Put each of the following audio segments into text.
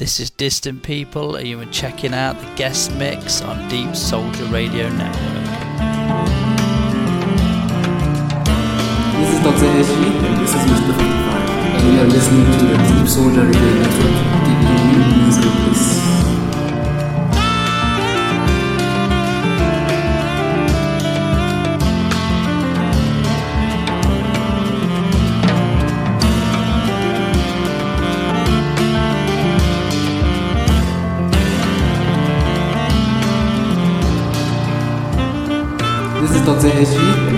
This is Distant People, and you are checking out the guest mix on Deepsoulja Radio Network. This is Dr. Eshi, and this is Mr. 55, and you are listening to the Deepsoulja Radio Network, giving This is Dr.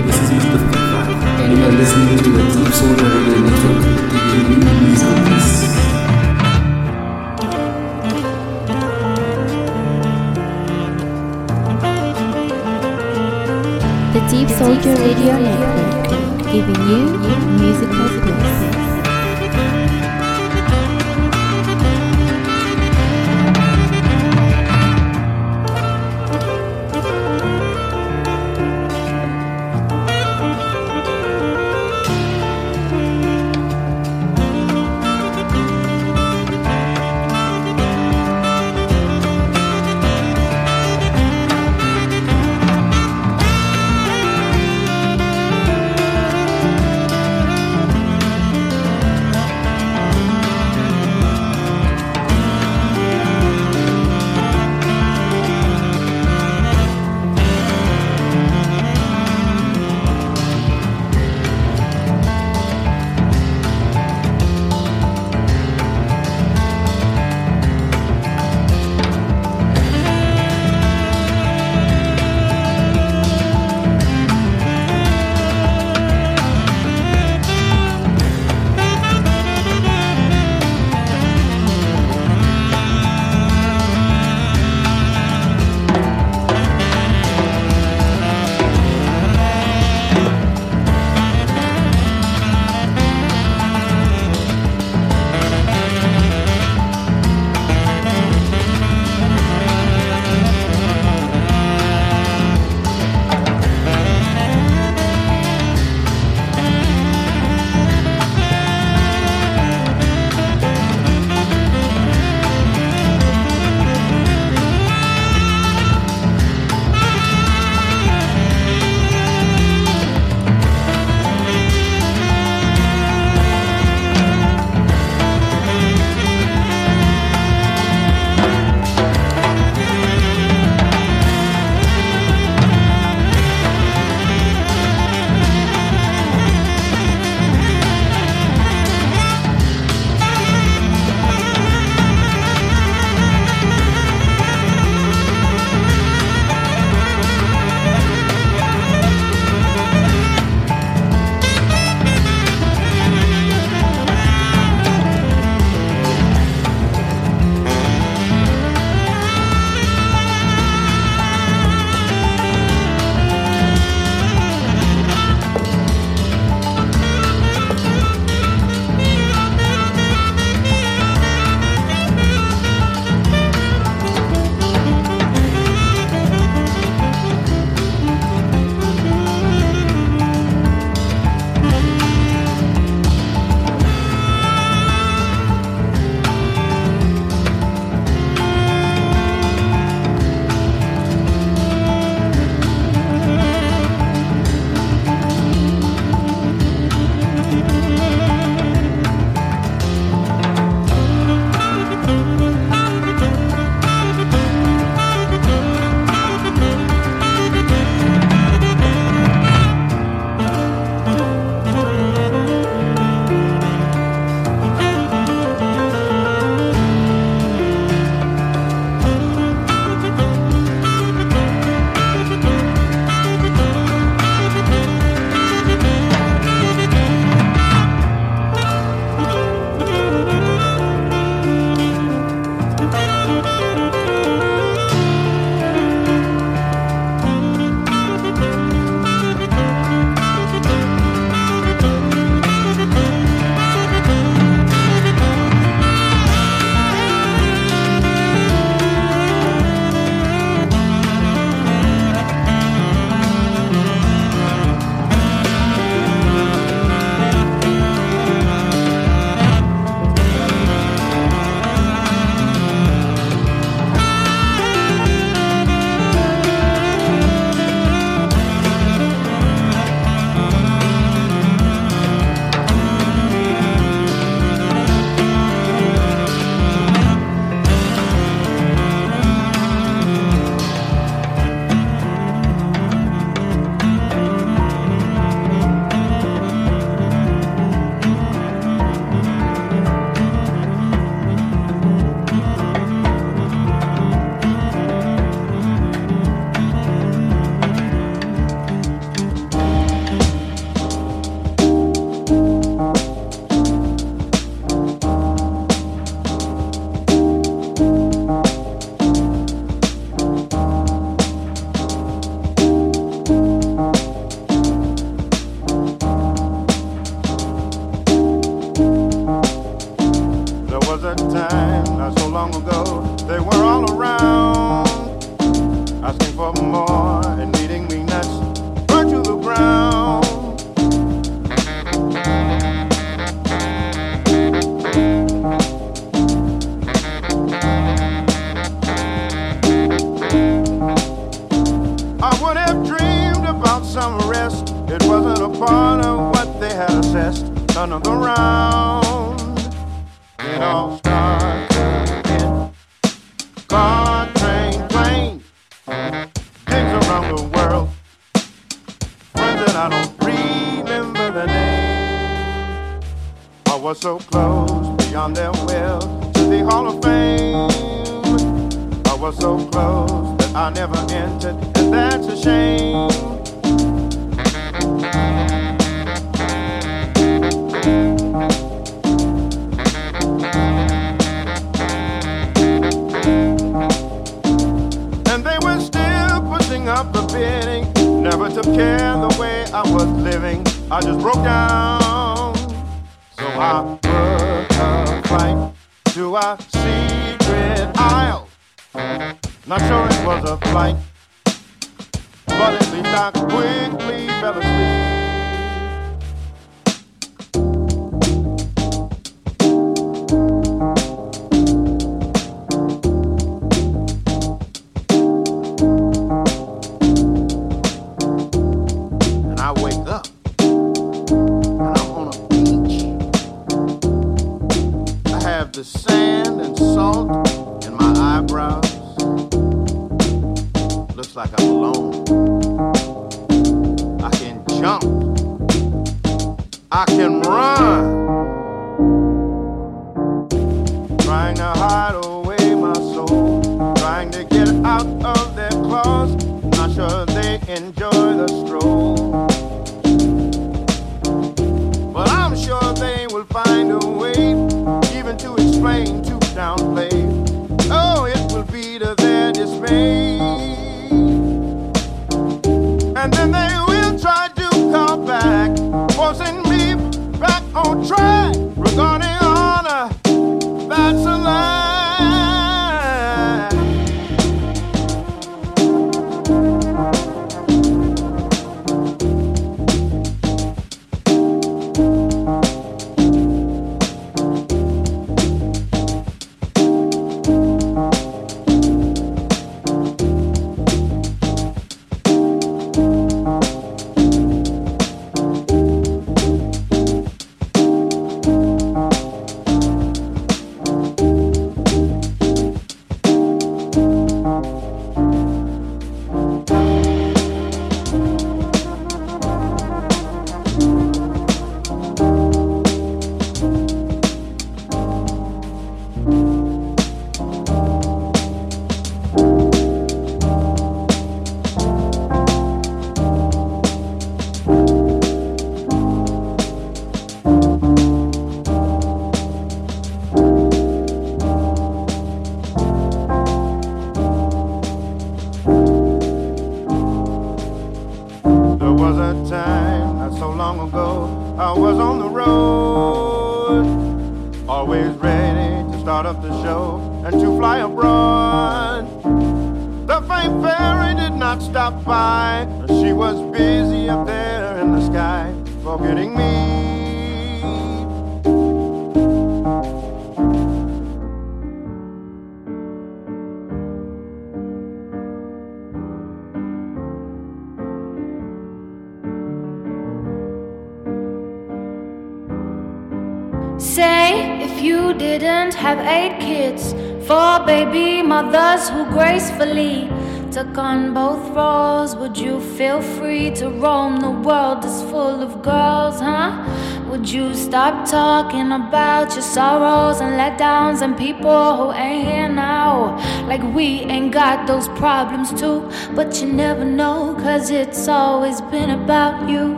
Stop talking about your sorrows and letdowns and people who ain't here now. Like we ain't got those problems too, but you never know, cause it's always been about you.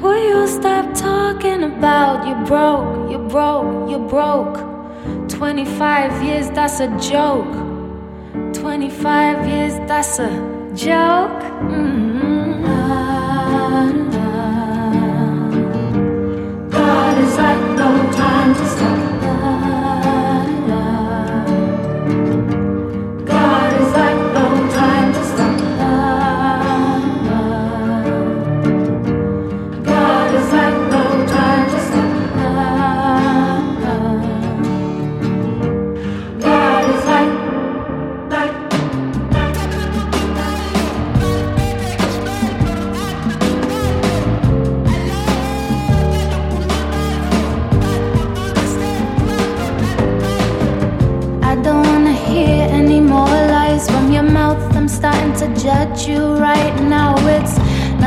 Will you stop talking about you broke, you broke, you broke? 25 years, that's a joke. 25 years, that's a joke. Mm.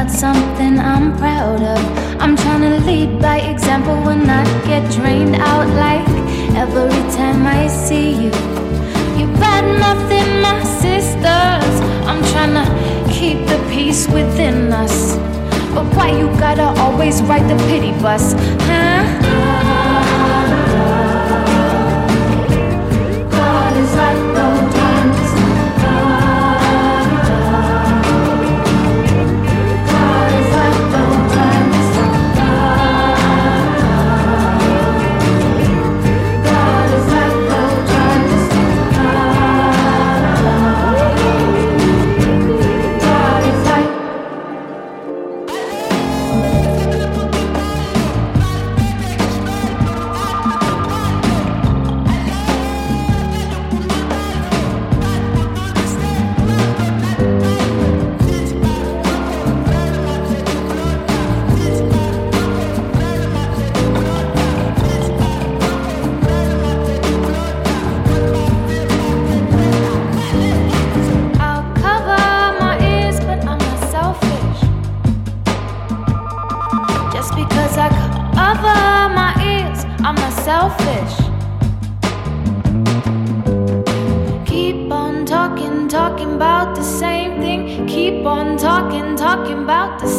Not something I'm proud of. I'm trying to lead by example when I get drained out like every time I see you. You bad nothing, my sisters. I'm trying to keep the peace within us. But why you gotta always ride the pity bus, huh? Talking, about the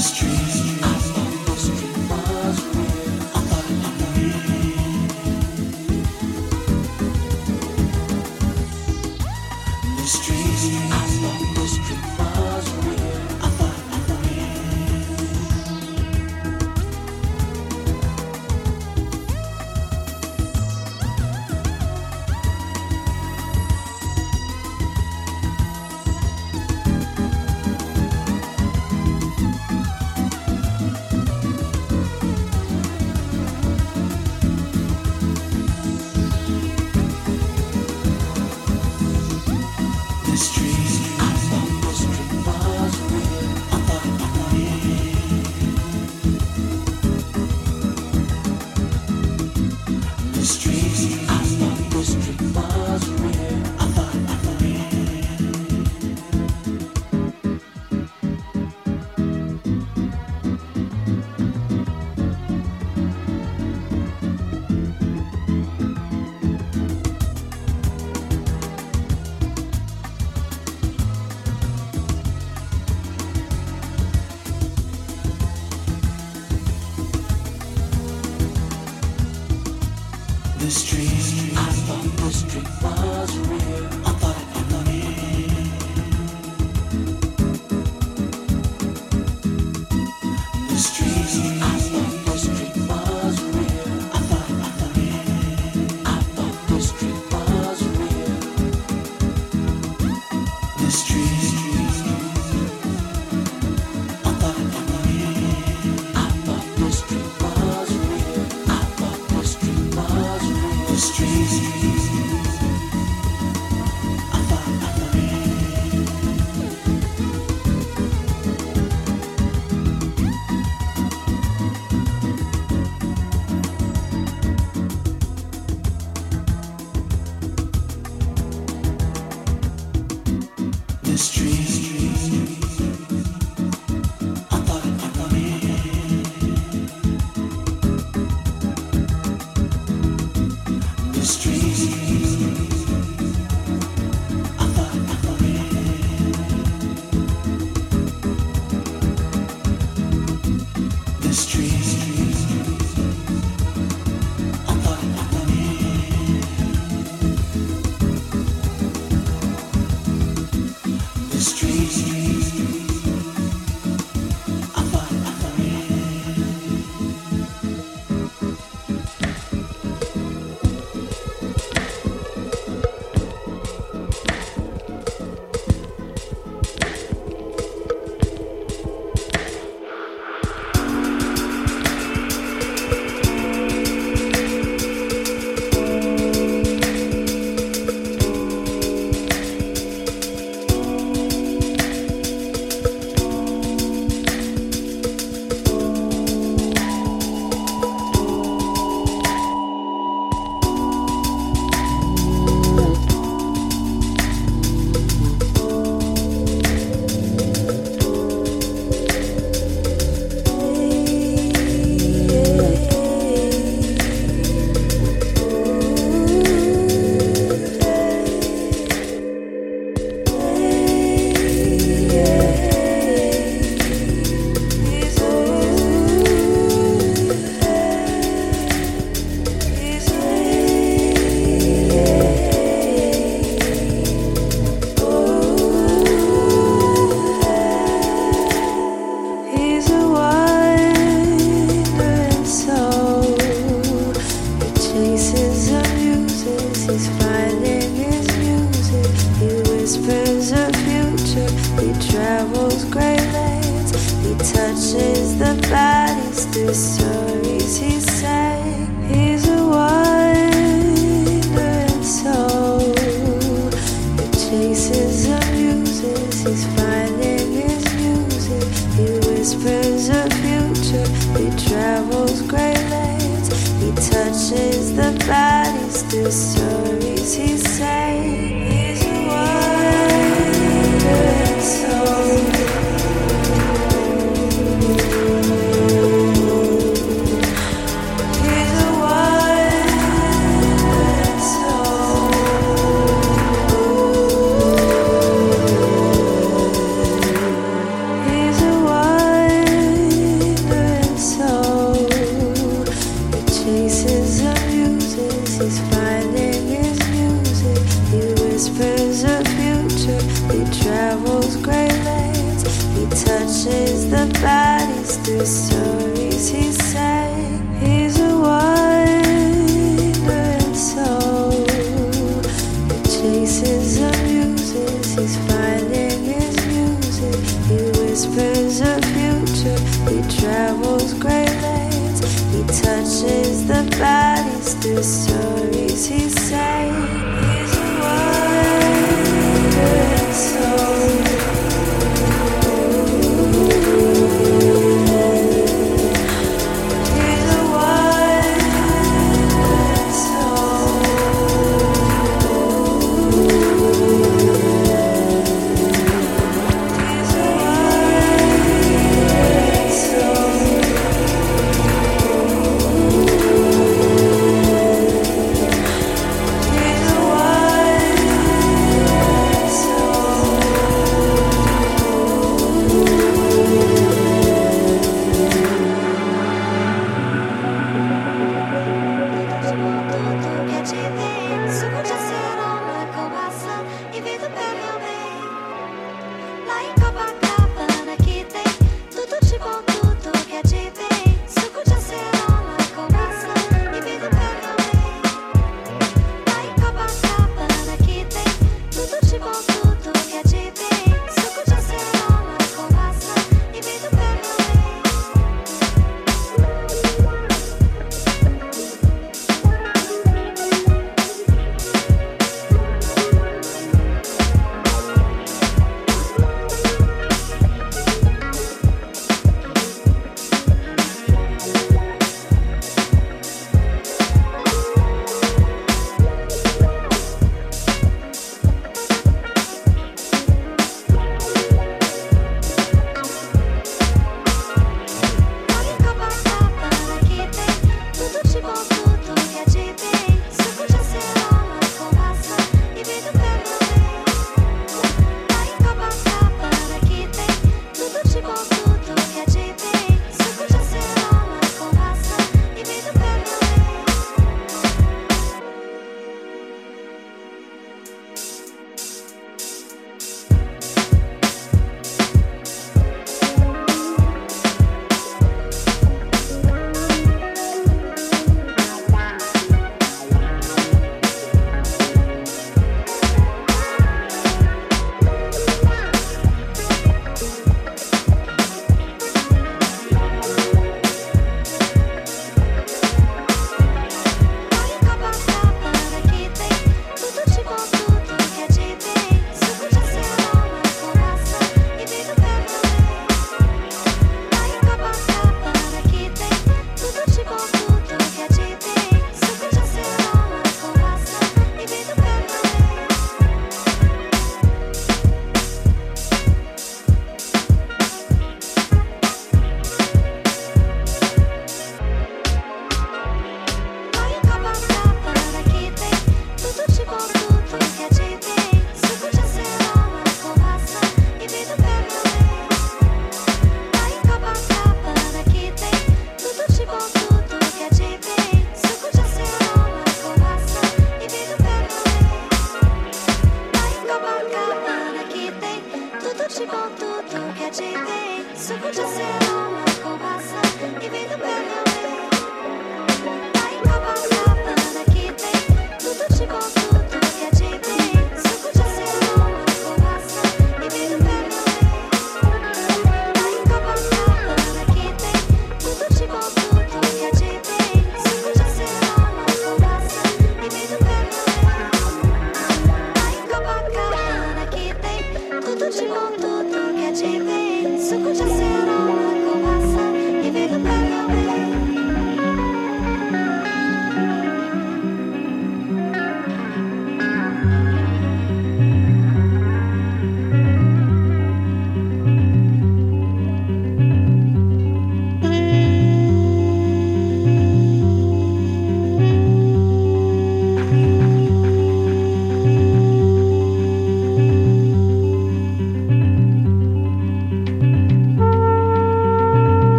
He's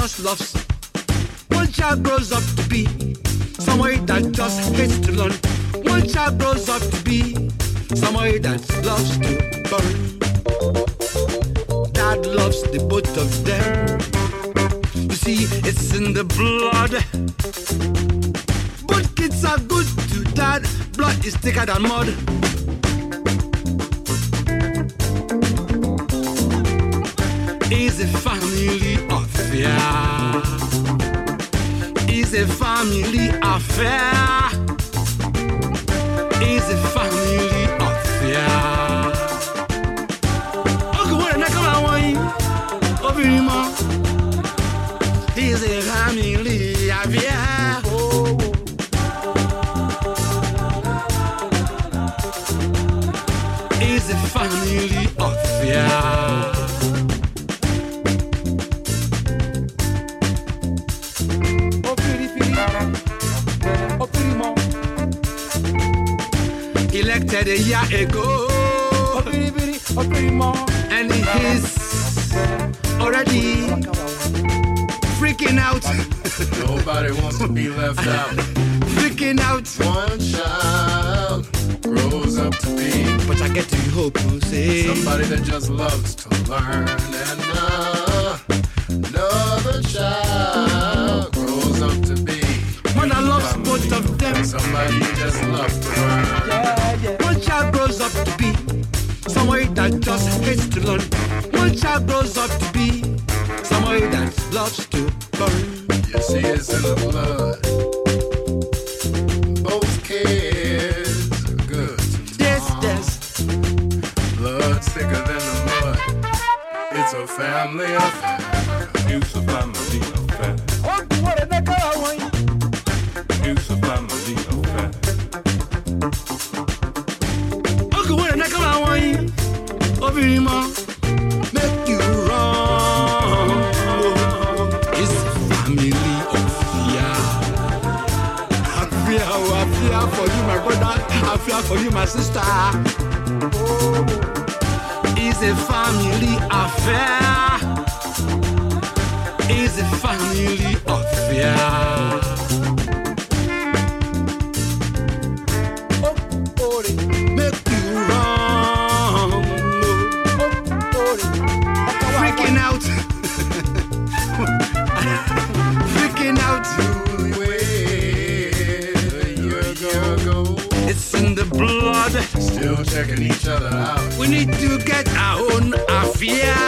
Just Love and he's already freaking out. Nobody wants to be left out. freaking out. One child grows up to be. But I get to hope you see somebody that just loves to learn and another child grows up to be. When I love both of them, somebody just loves to learn. that just hates to learn. One child grows up to be somebody that loves to learn. You see, it's in the blood. Both kids are good. Yes, yes. Blood thicker than the mud. It's a family affair. checking each other out. We need to get our own affair.